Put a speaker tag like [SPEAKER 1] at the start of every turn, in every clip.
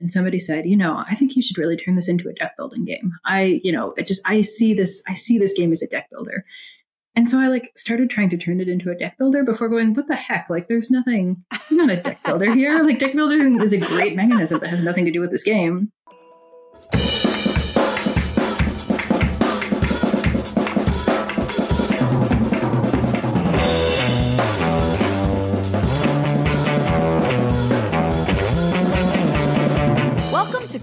[SPEAKER 1] and somebody said, you know, I think you should really turn this into a deck building game. I, you know, it just I see this I see this game as a deck builder. And so I like started trying to turn it into a deck builder before going, what the heck? Like there's nothing not a deck builder here. Like deck building is a great mechanism that has nothing to do with this game.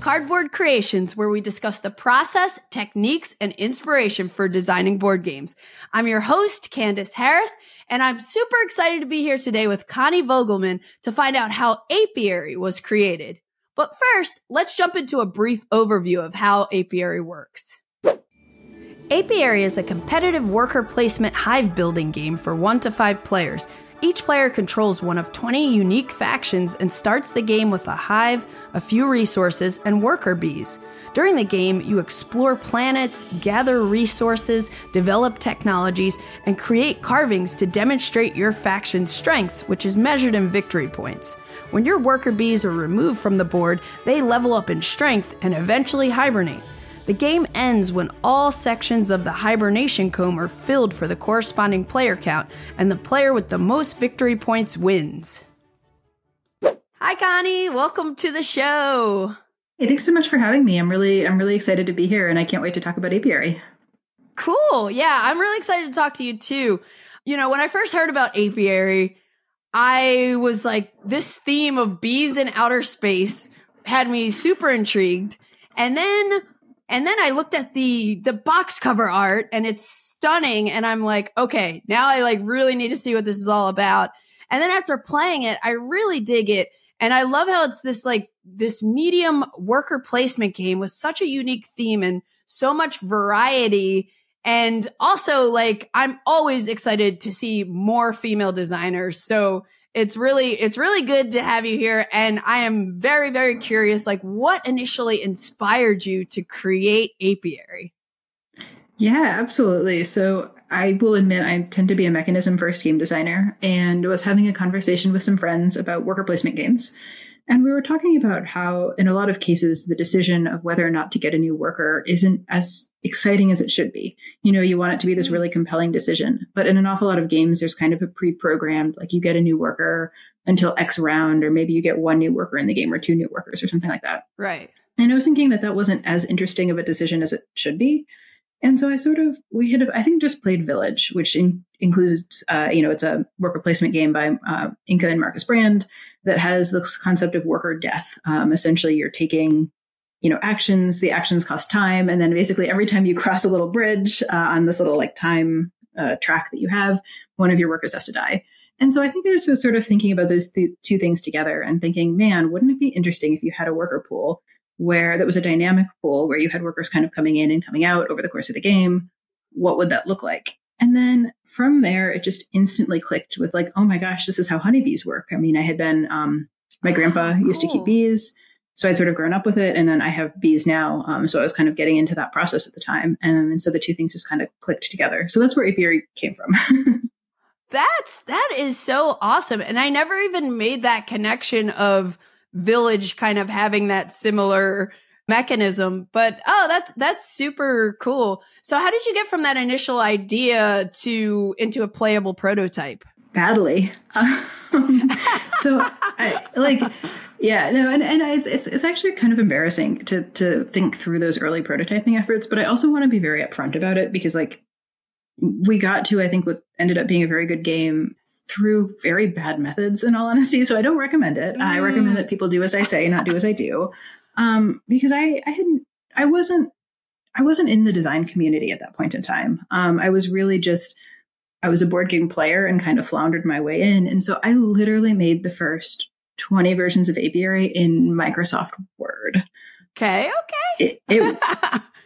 [SPEAKER 2] Cardboard Creations, where we discuss the process, techniques, and inspiration for designing board games. I'm your host, Candice Harris, and I'm super excited to be here today with Connie Vogelmann to find out how Apiary was created. But first, let's jump into a brief overview of how Apiary works. Apiary is a competitive worker placement hive building game for one to five players each player controls one of 20 unique factions and starts the game with a hive, a few resources, and worker bees. During the game, you explore planets, gather resources, develop technologies, and create carvings to demonstrate your faction's strengths, which is measured in victory points. When your worker bees are removed from the board, they level up in strength and eventually hibernate. The game ends when all sections of the hibernation comb are filled for the corresponding player count, and the player with the most victory points wins. Hi, Connie. Welcome to the show.
[SPEAKER 1] Hey, thanks so much for having me. I'm really, I'm really excited to be here, and I can't wait to talk about apiary.
[SPEAKER 2] Cool. Yeah, I'm really excited to talk to you too. You know, when I first heard about apiary, I was like, this theme of bees in outer space had me super intrigued. And then and then I looked at the, the box cover art and it's stunning. And I'm like, okay, now I like really need to see what this is all about. And then after playing it, I really dig it. And I love how it's this like, this medium worker placement game with such a unique theme and so much variety. And also like, I'm always excited to see more female designers. So it's really it's really good to have you here. And i am very very curious like what initially inspired you to create apiary?
[SPEAKER 1] Yeah absolutely. So i will admit i tend to be a mechanism first game designer and was having a conversation with some friends about worker placement games and we were talking about how, in a lot of cases, the decision of whether or not to get a new worker isn't as exciting as it should be. You know, you want it to be this mm-hmm. really compelling decision. But in an awful lot of games, there's kind of a pre programmed, like you get a new worker until X round, or maybe you get one new worker in the game or two new workers or something like that.
[SPEAKER 2] Right.
[SPEAKER 1] And I was thinking that that wasn't as interesting of a decision as it should be. And so I sort of, we had, I think, just played Village, which in, includes, uh, you know, it's a worker placement game by uh, Inka and Markus Brand that has this concept of worker death. Um, essentially, you're taking, you know, actions, the actions cost time. And then basically every time you cross a little bridge uh, on this little like time uh, track that you have, one of your workers has to die. And so I think this was sort of thinking about those th- two things together and thinking, man, wouldn't it be interesting if you had a worker pool where that was a dynamic pool where you had workers kind of coming in and coming out over the course of the game. What would that look like? And then from there, it just instantly clicked with like, oh my gosh, this is how honeybees work. I mean, I had been, um, my grandpa oh, used to keep bees. So I'd sort of grown up with it. And then I have bees now. Um, so I was kind of getting into that process at the time. And, and so the two things just kind of clicked together. So that's where apiary came from.
[SPEAKER 2] that's, that is so awesome. And I never even made that connection of, village kind of having that similar mechanism. But oh, that's that's super cool. So how did you get from that initial idea to into a playable prototype?
[SPEAKER 1] Badly. Um, so I, like yeah, no, and, and it's, it's it's actually kind of embarrassing to to think through those early prototyping efforts, but I also want to be very upfront about it because like we got to I think what ended up being a very good game through very bad methods in all honesty. So I don't recommend it. Mm. I recommend that people do as I say, not do as I do. Um, because I, I hadn't, I wasn't, I wasn't in the design community at that point in time. Um, I was really just, I was a board game player and kind of floundered my way in. And so I literally made the first 20 versions of Apiary in Microsoft Word.
[SPEAKER 2] Okay. Okay.
[SPEAKER 1] It, it,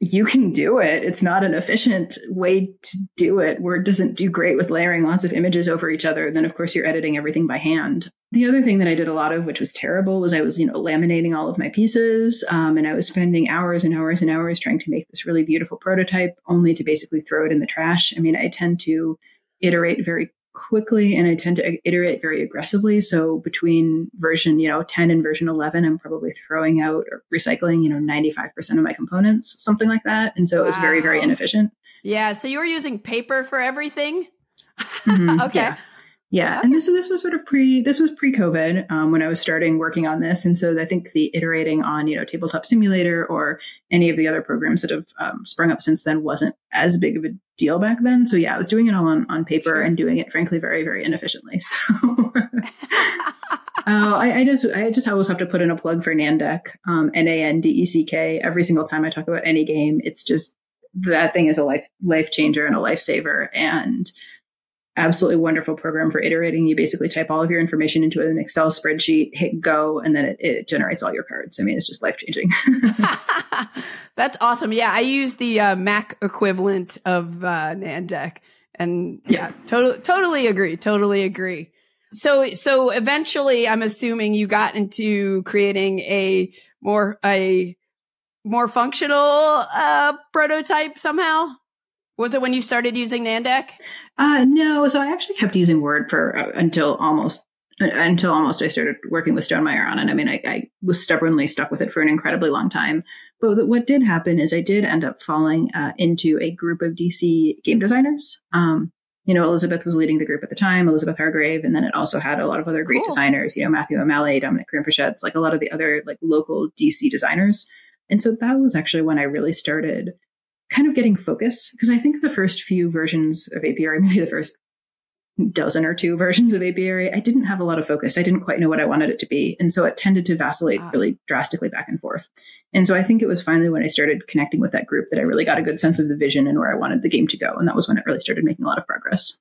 [SPEAKER 1] you can do it. It's not an efficient way to do it. Word doesn't do great with layering lots of images over each other. Then, of course, you're editing everything by hand. The other thing that I did a lot of, which was terrible, was I was, you know, laminating all of my pieces. Um, and I was spending hours and hours and hours trying to make this really beautiful prototype only to basically throw it in the trash. I mean, I tend to iterate very quickly and I tend to iterate very aggressively. So between version, you know, 10 and version 11, I'm probably throwing out or recycling, you know, 95% of my components, something like that. And so wow. it was very, very inefficient.
[SPEAKER 2] Yeah. So you were using paper for everything?
[SPEAKER 1] Mm-hmm. okay. Yeah. Yeah, and this this was sort of pre this was pre COVID um, when I was starting working on this, and so I think the iterating on you know Tabletop Simulator or any of the other programs that have um, sprung up since then wasn't as big of a deal back then. So yeah, I was doing it all on on paper sure. and doing it frankly very very inefficiently. So. Uh, I, I, just I just always have to put in a plug for Nandeck, um, N A N D E C K. Every single time I talk about any game, it's just that thing is a life life changer and a lifesaver. And absolutely wonderful program for iterating. You basically type all of your information into an Excel spreadsheet, hit go, and then it, it generates all your cards. I mean, it's just life changing.
[SPEAKER 2] That's awesome. Yeah, I use the uh, Mac equivalent of uh, Nandeck, and yeah, yeah, totally, totally agree. Totally agree. So, so eventually, I'm assuming you got into creating a more a more functional uh, prototype somehow. Was it when you started using Nandeck?
[SPEAKER 1] Uh, no, so I actually kept using Word for uh, until almost uh, until almost I started working with Stonemaier on it. I mean, I, I, was stubbornly stuck with it for an incredibly long time. But what did happen is I did end up falling uh, into a group of DC game designers. Um, you know, Elizabeth was leading the group at the time, Elizabeth Hargrave, and then it also had a lot of other great cool. designers. You know, Matthew O'Malley, Dominic Crapuchettes, like a lot of the other like local DC designers. And so that was actually when I really started kind of getting focus because I think the first few versions of Apiary, maybe the first dozen or two versions of Apiary, I didn't have a lot of focus. I didn't quite know what I wanted it to be. And so it tended to vacillate ah. really drastically back and forth. And so I think it was finally when I started connecting with that group that I really got a good sense of the vision and where I wanted the game to go. And that was when it really started making a lot of progress.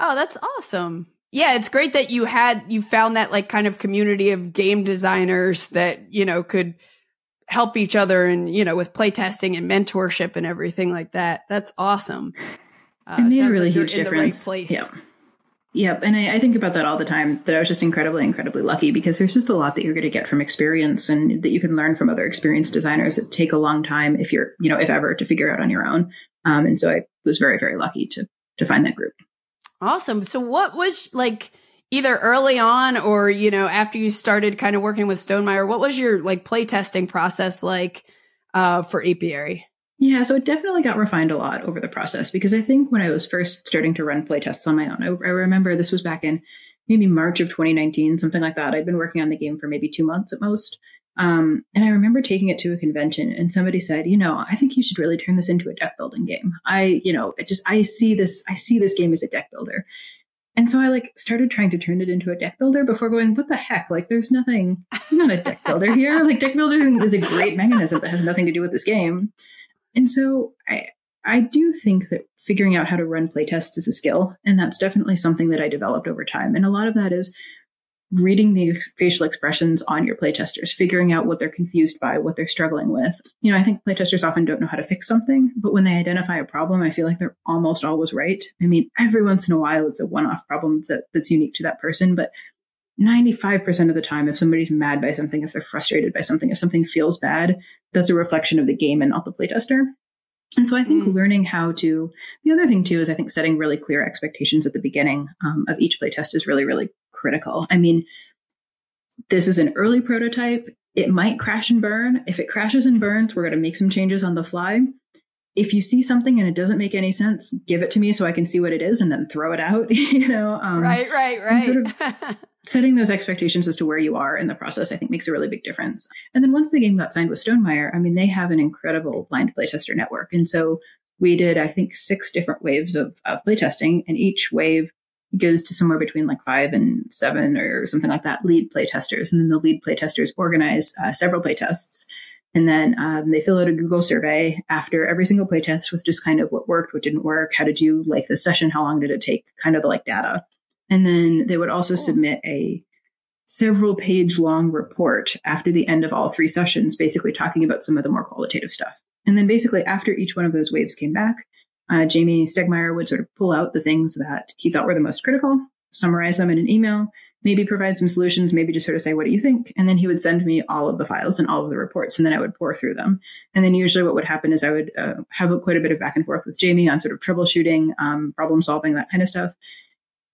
[SPEAKER 2] Oh, that's awesome. Yeah, it's great that you had, you found that like kind of community of game designers that, you know, could help each other and you know with playtesting and mentorship and everything like that that's awesome
[SPEAKER 1] uh, it made a really like huge difference right yeah Yep. And I, I, think about that all the time that I was just incredibly, incredibly lucky because there's just a lot that you're going to get from experience and that you can learn from other experienced designers that take a long time if you're, you know, if ever to figure out on your own. Um, and so I was very, very lucky to, to find that group.
[SPEAKER 2] Awesome. So what was like, either early on or, you know, after you started kind of working with Stonemaier, what was your like playtesting process like uh, for Apiary?
[SPEAKER 1] Yeah, so it definitely got refined a lot over the process because I think when I was first starting to run playtests on my own, I, I remember this was back in maybe March of 2019, something like that. I'd been working on the game for maybe two months at most. Um, and I remember taking it to a convention and somebody said, you know, I think you should really turn this into a deck building game. I, you know, just, I see this, I see this game as a deck builder. And so I like started trying to turn it into a deck builder before going, what the heck? Like there's nothing, there's not a deck builder here. Like deck building is a great mechanism that has nothing to do with this game. And so I, I do think that figuring out how to run playtests is a skill. And that's definitely something that I developed over time. And a lot of that is reading the facial expressions on your playtesters, figuring out what they're confused by, what they're struggling with. You know, I think playtesters often don't know how to fix something, but when they identify a problem, I feel like they're almost always right. I mean, every once in a while, it's a one-off problem that, that's unique to that person, but 95% of the time, if somebody's mad by something, if they're frustrated by something, if something feels bad, that's a reflection of the game and not the playtester. And so I think mm. learning how to, the other thing too is I think setting really clear expectations at the beginning um, of each playtest is really, really critical. I mean, this is an early prototype. It might crash and burn. If it crashes and burns, we're going to make some changes on the fly. If you see something and it doesn't make any sense, give it to me so I can see what it is and then throw it out. you know,
[SPEAKER 2] um, right, right, right. Sort of
[SPEAKER 1] setting those expectations as to where you are in the process, I think makes a really big difference. And then once the game got signed with Stonemaier, I mean, they have an incredible blind playtester network. And so we did, I think, six different waves of, of playtesting, and each wave goes to somewhere between like five and seven or something like that lead playtesters. And then the lead playtesters organize uh, several playtests. And then um, they fill out a Google survey after every single playtest with just kind of what worked, what didn't work, how did you like the session, how long did it take, kind of like data. And then they would also cool. submit a several page long report after the end of all three sessions, basically talking about some of the more qualitative stuff. And then basically after each one of those waves came back, uh, Jamie Stegmaier would sort of pull out the things that he thought were the most critical, summarize them in an email, maybe provide some solutions, maybe just sort of say, what do you think? And then he would send me all of the files and all of the reports, and then I would pour through them. And then usually what would happen is I would uh, have quite a bit of back and forth with Jamie on sort of troubleshooting, um, problem solving, that kind of stuff.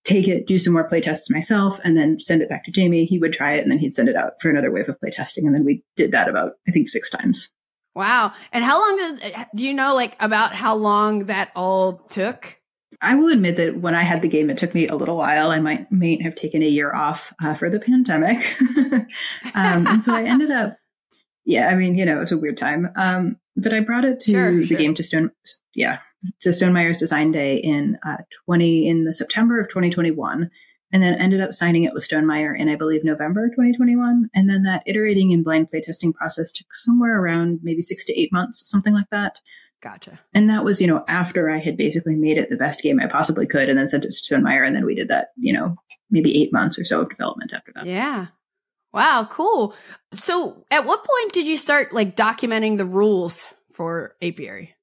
[SPEAKER 1] take it, do some more play tests myself, and then send it back to Jamie. He would try it, and then he'd send it out for another wave of play testing. And then we did that about, I think, six times.
[SPEAKER 2] Wow. And how long did, do you know, like, about how long that all took?
[SPEAKER 1] I will admit that when I had the game, it took me a little while. I might may have taken a year off uh, for the pandemic, um, and so I ended up. Yeah, I mean, you know, it was a weird time. Um, but I brought it to sure, the sure. game to Stone. Yeah, to Stonemaier's Design Day in uh, twenty in the September of twenty twenty one, and then ended up signing it with Stonemaier in I believe November twenty twenty one, and then that iterating and blind playtesting process took somewhere around maybe six to eight months, something like that.
[SPEAKER 2] Gotcha.
[SPEAKER 1] And that was, you know, after I had basically made it the best game I possibly could and then sent it to Stonemaier. And then we did that, you know, maybe eight months or so of development after that.
[SPEAKER 2] Yeah. Wow, cool. So at what point did you start like documenting the rules for apiary?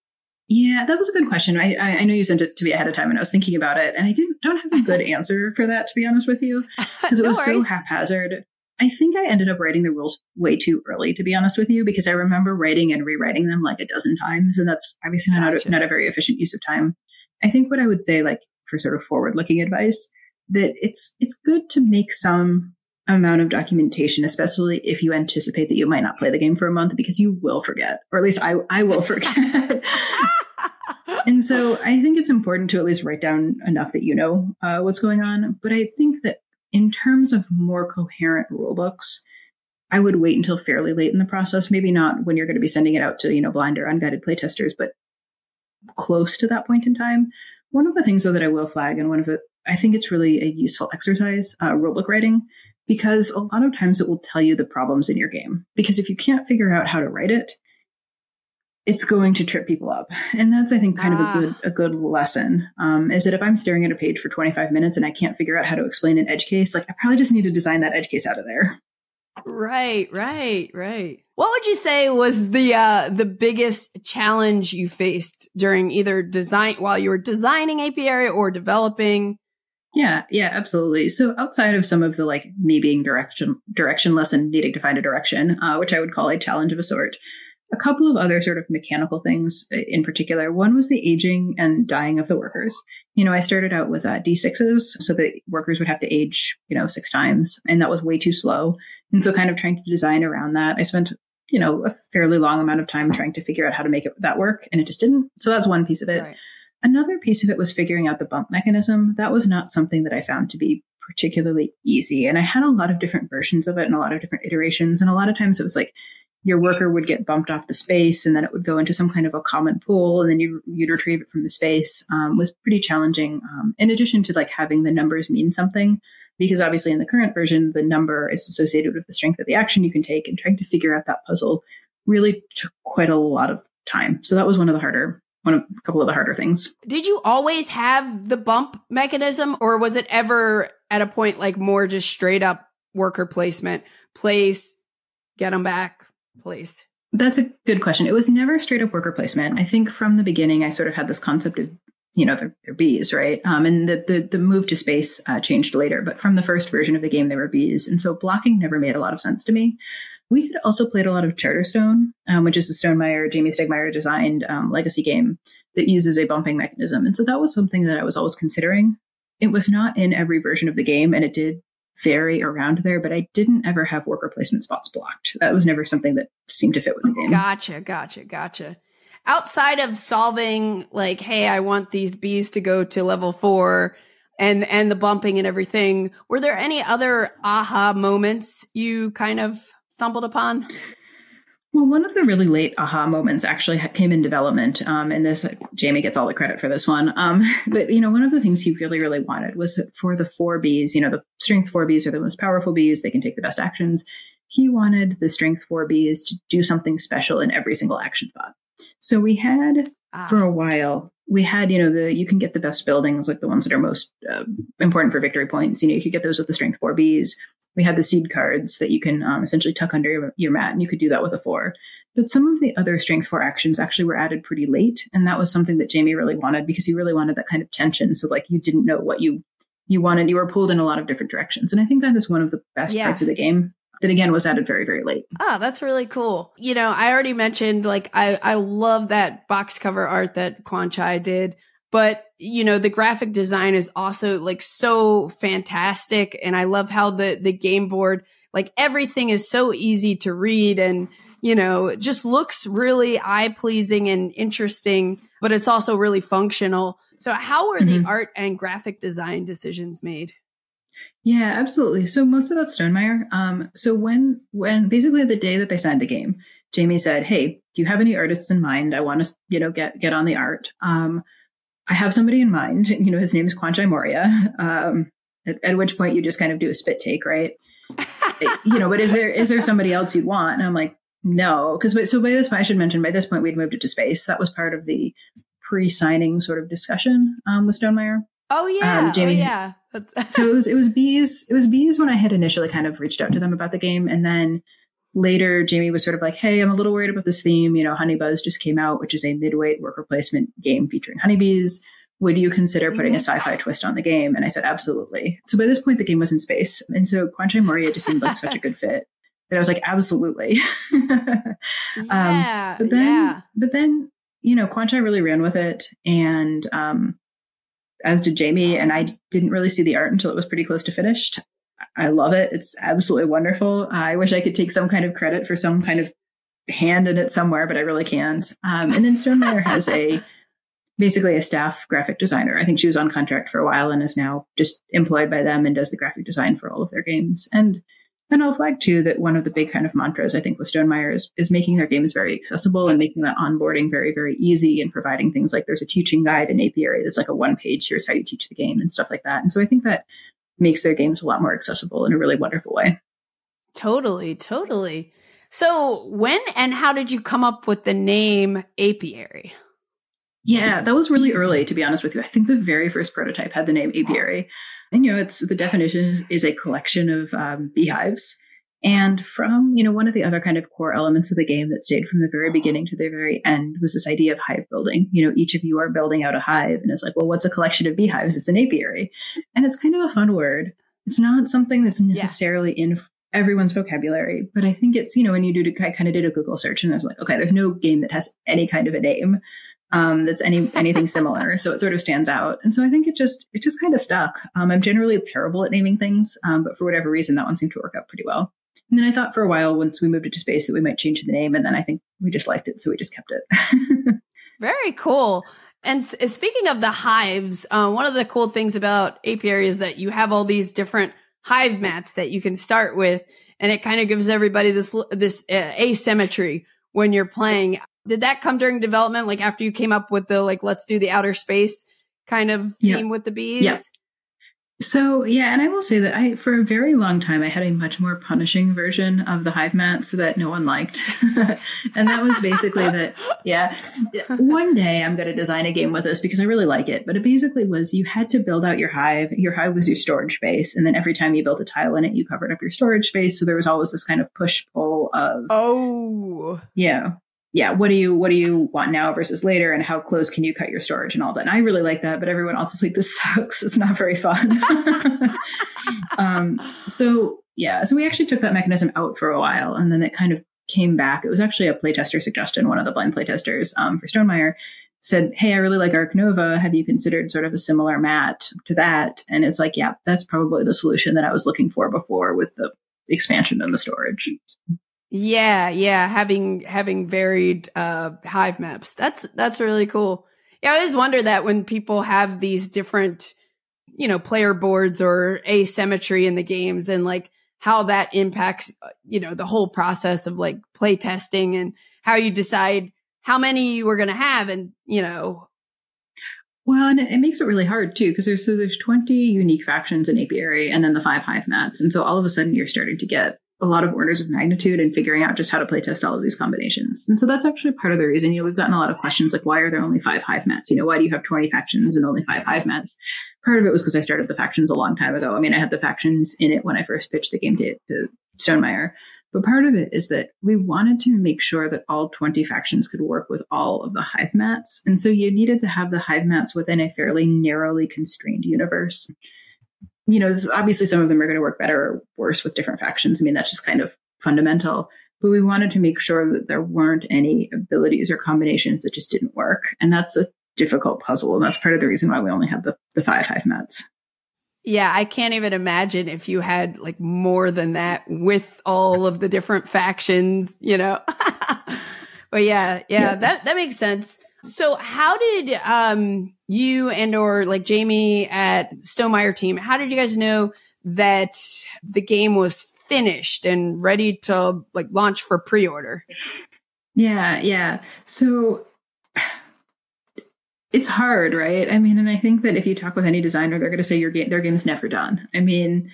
[SPEAKER 1] Yeah, that was a good question. I, I, I know you sent it to me ahead of time, and I was thinking about it, and I didn't don't have a good answer for that, to be honest with you, because it no was worries. so haphazard. I think I ended up writing the rules way too early, to be honest with you, because I remember writing and rewriting them like a dozen times. And that's obviously gotcha. not, a, not a very efficient use of time. I think what I would say, like for sort of forward looking advice, that it's, it's good to make some amount of documentation, especially if you anticipate that you might not play the game for a month because you will forget, or at least I, I will forget. and so I think it's important to at least write down enough that you know uh, what's going on. But I think that in terms of more coherent rule books, I would wait until fairly late in the process. Maybe not when you're going to be sending it out to, you know, blind or unguided playtesters, but close to that point in time. One of the things though that I will flag and one of the, I think it's really a useful exercise, uh, rulebook writing, because a lot of times it will tell you the problems in your game. Because if you can't figure out how to write it, it's going to trip people up. And that's, I think, kind ah. of a good, ah. a good lesson. Um, is that if I'm staring at a page for 25 minutes and I can't figure out how to explain an edge case, like I probably just need to design that edge case out of there.
[SPEAKER 2] Right, right, right. What would you say was the uh, the biggest challenge you faced during either design while you were designing apiary or developing?
[SPEAKER 1] Yeah, yeah, absolutely. So outside of some of the like me being direction directionless and needing to find a direction, uh, which I would call a challenge of a sort, a couple of other sort of mechanical things in particular. One was the aging and dying of the workers. You know, I started out with uh, D6s, so the workers would have to age, you know, six times, and that was way too slow. And so, kind of trying to design around that, I spent, you know, a fairly long amount of time trying to figure out how to make it that work, and it just didn't. So that's one piece of it. Right. Another piece of it was figuring out the bump mechanism. That was not something that I found to be particularly easy. And I had a lot of different versions of it and a lot of different iterations. And a lot of times it was like, your worker would get bumped off the space and then it would go into some kind of a common pool and then you, you'd retrieve it from the space um, was pretty challenging um, in addition to like having the numbers mean something. Because obviously in the current version the number is associated with the strength of the action you can take and trying to figure out that puzzle really took quite a lot of time. So that was one of the harder one of a couple of the harder things.
[SPEAKER 2] Did you always have the bump mechanism or was it ever at a point like more just straight up worker placement place get them back place?
[SPEAKER 1] That's a good question. It was never straight up worker placement. I think from the beginning, I sort of had this concept of, you know, they're, they're bees, right? Um, and the, the, the move to space uh, changed later, but from the first version of the game, they were bees. And so blocking never made a lot of sense to me. We had also played a lot of Charterstone, um, which is a Stonemaier, Jamie Stegmaier designed um, legacy game that uses a bumping mechanism. And so that was something that I was always considering. It was not in every version of the game, and it did vary around there, but I didn't ever have worker placement spots blocked. That was never something that seemed to fit with the game.
[SPEAKER 2] Gotcha, gotcha, gotcha. Outside of solving like, hey, I want these bees to go to level four and and the bumping and everything, were there any other aha moments you kind of stumbled upon?
[SPEAKER 1] Well, one of the really late aha moments actually came in development, um, and this Jamie gets all the credit for this one. Um, but you know, one of the things he really, really wanted was for the four bees. You know, the strength four bees are the most powerful bees; they can take the best actions. He wanted the strength four bees to do something special in every single action spot. So we had ah. for a while we had, you know, the you can get the best buildings, like the ones that are most uh, important for victory points. You know, you could get those with the strength four bees. We had the seed cards that you can um, essentially tuck under your, your, mat, and you could do that with a four. But some of the other strength four actions actually were added pretty late, and that was something that Jamie really wanted because he really wanted that kind of tension. So like you didn't know what you you wanted, you were pulled in a lot of different directions, and I think that is one of the best yeah. parts of the game that again was added very very late
[SPEAKER 2] ah that's really cool you know i already mentioned like i i love that box cover art that Kwanchai did but you know, the graphic design is also like so fantastic. And I love how the, the game board, like everything is so easy to read and, you know, just looks really eye pleasing and interesting, but it's also really functional. So how were mm-hmm. the art and graphic design decisions made?
[SPEAKER 1] Yeah, absolutely. So most of that's Stonemaier. Um, so when when basically the day that they signed the game, Jamie said, "Hey, do you have any artists in mind? I want to, you know, get get on the art." Um, I have somebody in mind. You know, his name is Kwanchai Moriya. Um, at, at, which point you just kind of do a spit take, right? you know, but is there is there somebody else you'd want? And I'm like, no, because so by this point, I should mention by this point we'd moved it to space. That was part of the pre-signing sort of discussion um, with Stonemaier.
[SPEAKER 2] Oh yeah, um, Jamie. Oh, yeah.
[SPEAKER 1] so it was it was bees. It was bees when I had initially kind of reached out to them about the game, and then later Jamie was sort of like, "Hey, I'm a little worried about this theme. You know, Honeybuzz just came out, which is a midweight worker placement game featuring honeybees. Would you consider putting a mm-hmm. sci-fi twist on the game?" And I said, "Absolutely." So by this point, the game was in space, and so Kwanchai Moriya just seemed like such a good fit. And I was like, "Absolutely."
[SPEAKER 2] Um, yeah, um,
[SPEAKER 1] but then,
[SPEAKER 2] yeah.
[SPEAKER 1] but then, you know, Kwanchai really ran with it, and um, as did Jamie. And I didn't really see the art until it was pretty close to finished. I love it. It's absolutely wonderful. I wish I could take some kind of credit for some kind of hand in it somewhere, but I really can't. Um, and then Stonemaier has a basically a staff graphic designer. I think she was on contract for a while and is now just employed by them and does the graphic design for all of their games. And and I'll flag too that one of the big kind of mantras I think with Stonemaier is, is making their games very accessible and making that onboarding very, very easy and providing things like there's a teaching guide and apiary that's like a one page, here's how you teach the game and stuff like that. And so I think that makes their games a lot more accessible in a really wonderful way.
[SPEAKER 2] Totally, totally. So when and how did you come up with the name apiary?
[SPEAKER 1] Yeah, that was really early, to be honest with you. I think the very first prototype had the name apiary. And, you know, it's the definition is, is a collection of um, beehives. And from, you know, one of the other kind of core elements of the game that stayed from the very beginning to the very end was this idea of hive building. You know, each of you are building out a hive and it's like, well, what's a collection of beehives? It's an apiary. And it's kind of a fun word. It's not something that's necessarily yeah. in everyone's vocabulary, but I think it's, you know, when you do, I kind of did a Google search and I was like, okay, there's no game that has any kind of a name um, that's any anything similar. So it sort of stands out. And so I think it just it just kind of stuck. Um, I'm generally terrible at naming things, um, but for whatever reason, that one seemed to work out pretty well. And then I thought for a while, once we moved it to space, that we might change the name. And then I think we just liked it, so we just kept it.
[SPEAKER 2] Very cool. And speaking of the hives, uh, one of the cool things about Apiary is that you have all these different hive mats that you can start with, and it kind of gives everybody this this uh, asymmetry when you're playing. Did that come during development? Like after you came up with the like, let's do the outer space kind of theme with the bees?
[SPEAKER 1] Yeah. So yeah, and I will say that I for a very long time I had a much more punishing version of the hive mats that no one liked. and that was basically that yeah, one day I'm going to design a game with this because I really like it, but it basically was you had to build out your hive. Your hive was your storage space and then every time you built a tile in it you covered up your storage space, so there was always this kind of push pull of
[SPEAKER 2] Oh.
[SPEAKER 1] Yeah yeah, what do you what do you want now versus later, and how close can you cut your storage and all that? And I really like that, but everyone else is like, this sucks. It's not very fun. um, so yeah, so we actually took that mechanism out for a while, and then it kind of came back. It was actually a playtester suggestion. One of the blind playtesters um, for Stonemaier said, "Hey, I really like Ark Nova. Have you considered sort of a similar mat to that?" And it's like, yeah, that's probably the solution that I was looking for before with the expansion and the storage.
[SPEAKER 2] Yeah, yeah, having having varied uh hive maps. That's that's really cool. Yeah, I always wonder that when people have these different, you know, player boards or asymmetry in the games and like how that impacts, uh, you know, the whole process of like play testing and how you decide how many you were going to have and, you know,
[SPEAKER 1] well, and it, it, makes it really hard too because there's so there's 20 unique factions in apiary and then the five hive mats, and so all of a sudden you're starting to get a lot of orders of magnitude and figuring out just how to play test all of these combinations. And so that's actually part of the reason, you know, we've gotten a lot of questions like, why are there only five hive mats? You know, why do you have 20 factions and only five hive mats? Part of it was because I started the factions a long time ago. I mean, I had the factions in it when I first pitched the game to, to Stonemaier. But part of it is that we wanted to make sure that all 20 factions could work with all of the hive mats. And so you needed to have the hive mats within a fairly narrowly constrained universe you know, obviously some of them are going to work better or worse with different factions. I mean, that's just kind of fundamental. But we wanted to make sure that there weren't any abilities or combinations that just didn't work. And that's a difficult puzzle. And that's part of the reason why we only have the, the five hive mats.
[SPEAKER 2] Yeah, I can't even imagine if you had like more than that with all of the different factions, you know. but yeah, yeah, yeah, that that makes sense. So how did um you and or like Jamie at Stonemaier team, how did you guys know that the game was finished and ready to like launch for pre-order?
[SPEAKER 1] Yeah, yeah. So it's hard, right? I mean, and I think that if you talk with any designer, they're going to say your game, their game's never done. I mean,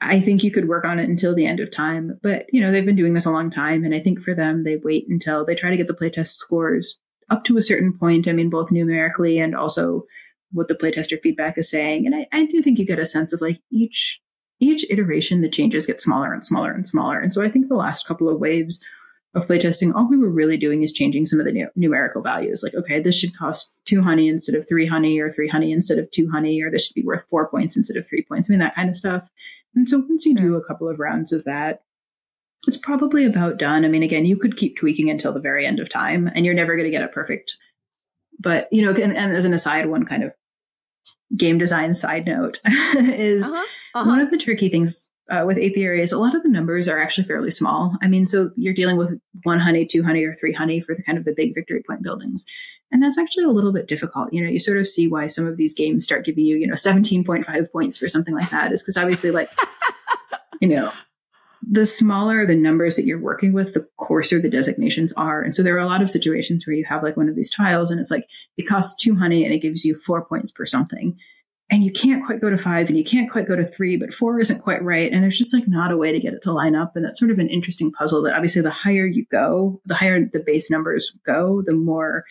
[SPEAKER 1] I think you could work on it until the end of time, but you know, they've been doing this a long time. And I think for them, they wait until they try to get the playtest scores up to a certain point. I mean, both numerically and also what the playtester feedback is saying. And I, I do think you get a sense of like each, each iteration, the changes get smaller and smaller and smaller. And so I think the last couple of waves of playtesting, all we were really doing is changing some of the nu- numerical values. Like, okay, this should cost two honey instead of three honey, or three honey instead of two honey, or this should be worth four points instead of three points. I mean, that kind of stuff. And so once you do a couple of rounds of that, it's probably about done. I mean, again, you could keep tweaking until the very end of time, and you're never going to get it perfect. But, you know, and, and as an aside, one kind of game design side note is uh-huh, uh-huh. one of the tricky things uh, with apiaries, a lot of the numbers are actually fairly small. I mean, so you're dealing with one honey, two honey, or three honey for the kind of the big victory point buildings. And that's actually a little bit difficult. You know, you sort of see why some of these games start giving you, you know, 17.5 points for something like that is because obviously, like, you know, the smaller the numbers that you're working with, the coarser the designations are. And so there are a lot of situations where you have like one of these tiles and it's like, it costs two honey and it gives you four points per something and you can't quite go to five and you can't quite go to three, but four isn't quite right. And there's just like not a way to get it to line up. And that's sort of an interesting puzzle that obviously the higher you go, the higher the base numbers go, the more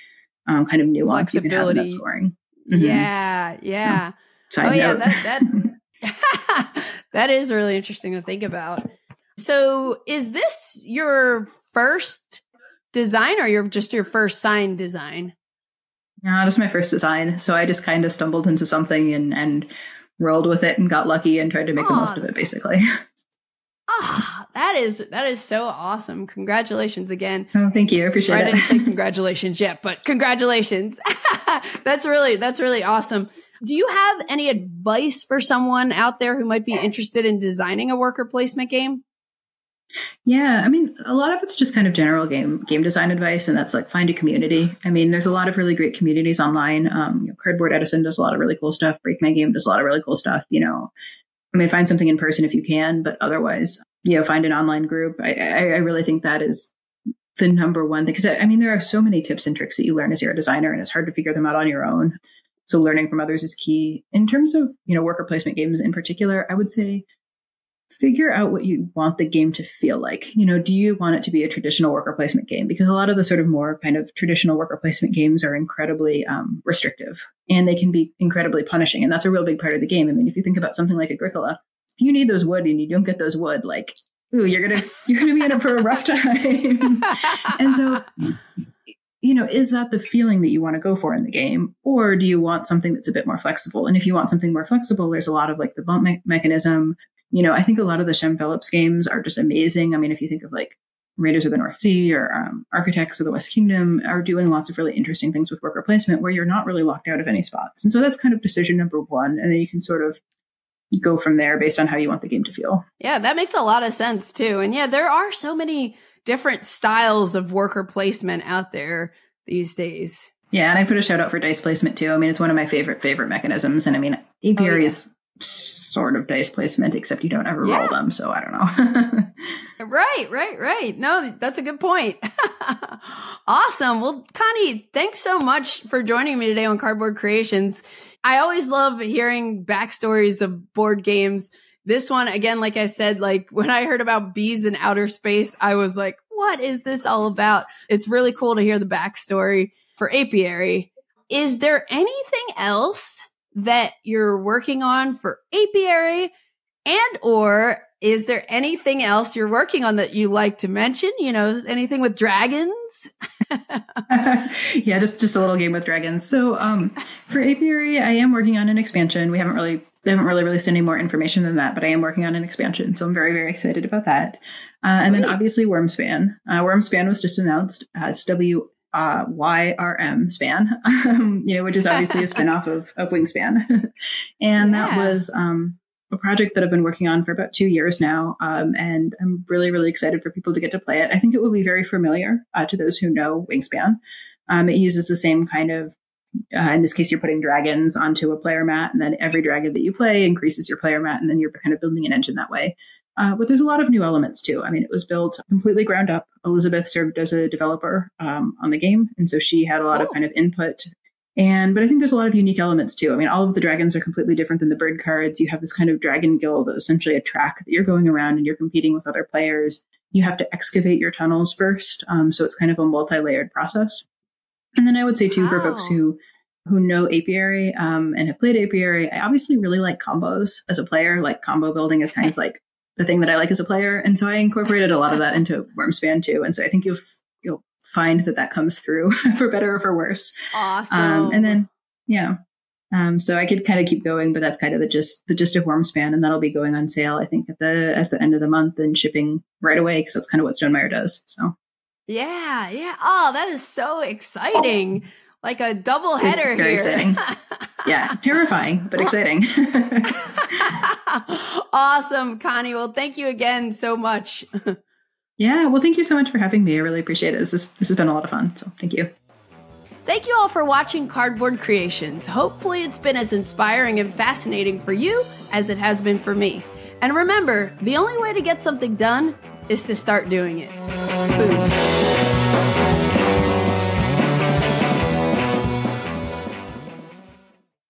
[SPEAKER 1] um, kind of nuance you can have in that scoring.
[SPEAKER 2] Mm-hmm. Yeah. Yeah. Oh, oh yeah. That, that, that is really interesting to think about. So is this your first design or your just your first sign design?
[SPEAKER 1] Yeah, this is my first design. So I just kind of stumbled into something and, and rolled with it and got lucky and tried to make oh, the most of it, basically.
[SPEAKER 2] Ah, oh, that is that is so awesome! Congratulations again.
[SPEAKER 1] Oh, thank you. I appreciate
[SPEAKER 2] or
[SPEAKER 1] it.
[SPEAKER 2] I didn't say congratulations yet, but congratulations. that's really that's really awesome. Do you have any advice for someone out there who might be interested in designing a worker placement game?
[SPEAKER 1] Yeah, I mean, a lot of it's just kind of general game game design advice, and that's like find a community. I mean, there's a lot of really great communities online. Um, you know, Cardboard Edison does a lot of really cool stuff. Break My Game does a lot of really cool stuff. You know, I mean, find something in person if you can, but otherwise, you know, find an online group. I, I, I really think that is the number one thing because I mean, there are so many tips and tricks that you learn as you're a designer, and it's hard to figure them out on your own. So learning from others is key. In terms of you know worker placement games in particular, I would say figure out what you want the game to feel like. You know, do you want it to be a traditional worker placement game? Because a lot of the sort of more kind of traditional worker placement games are incredibly um, restrictive and they can be incredibly punishing. And that's a real big part of the game. I mean, if you think about something like Agricola, if you need those wood and you don't get those wood, like, ooh, you're gonna you're gonna be in it for a rough time. and so you know, is that the feeling that you want to go for in the game? Or do you want something that's a bit more flexible? And if you want something more flexible, there's a lot of like the bump me- mechanism, you know, I think a lot of the Shem Phillips games are just amazing. I mean, if you think of like Raiders of the North Sea or um, Architects of the West Kingdom are doing lots of really interesting things with worker placement where you're not really locked out of any spots. And so that's kind of decision number one. And then you can sort of go from there based on how you want the game to feel.
[SPEAKER 2] Yeah, that makes a lot of sense too. And yeah, there are so many different styles of worker placement out there these days.
[SPEAKER 1] Yeah, and I put a shout out for dice placement too. I mean, it's one of my favorite favorite mechanisms. And I mean, apiary oh, yeah. is sort of dice placement, except you don't ever yeah. roll them. So I don't know.
[SPEAKER 2] right, right, right. No, that's a good point. awesome. Well, Connie, thanks so much for joining me today on Cardboard Creations. I always love hearing backstories of board games. This one, again, like I said, like when I heard about bees in outer space, I was like, what is this all about? It's really cool to hear the backstory for Apiary. Is there anything else that you're working on for apiary and or is there anything else you're working on that you like to mention? You know anything with dragons?
[SPEAKER 1] Yeah just just a little game with dragons. So um for apiary i am working on an expansion. We haven't really they haven't really released any more information than that but i am working on an expansion so i'm very very excited about that. Uh, and then obviously Wyrmspan uh, Wyrmspan was just announced uh, it's w uh, YRM Span, um, you know, which is obviously a spinoff of, of Wingspan. and yeah. that was um, a project that I've been working on for about two years now. Um, and I'm really, really excited for people to get to play it. I think it will be very familiar uh, to those who know Wingspan. Um, it uses the same kind of uh, in this case, you're putting dragons onto a player mat, and then every dragon that you play increases your player mat, and then you're kind of building an engine that way. Uh, but there's a lot of new elements too. I mean, it was built completely ground up. Elizabeth served as a developer um, on the game, and so she had a lot oh. of kind of input. And but I think there's a lot of unique elements too. I mean, all of the dragons are completely different than the bird cards. You have this kind of dragon guild, essentially a track that you're going around and you're competing with other players. You have to excavate your tunnels first, um, so it's kind of a multi-layered process. And then I would say too, wow. for folks who who know apiary um, and have played apiary, I obviously really like combos as a player. Like combo building is kind of like the thing that I like as a player, and so I incorporated a lot of that into Wyrmspan too. And so I think you'll you'll find that that comes through for better or for worse.
[SPEAKER 2] Awesome. Um,
[SPEAKER 1] and then yeah, um, so I could kind of keep going, but that's kind of the gist the gist of Wyrmspan, and that'll be going on sale I think at the at the end of the month and shipping right away because that's kind of what Stonemaier does. So.
[SPEAKER 2] Yeah, yeah. Oh, that is so exciting. Like a double header here.
[SPEAKER 1] Exciting. yeah, terrifying, but exciting.
[SPEAKER 2] awesome, Connie. Well, thank you again so much.
[SPEAKER 1] yeah, well, thank you so much for having me. I really appreciate it. This is this has been a lot of fun. So, thank you.
[SPEAKER 2] Thank you all for watching Cardboard Creations. Hopefully, it's been as inspiring and fascinating for you as it has been for me. And remember, the only way to get something done is to start doing it. Boom.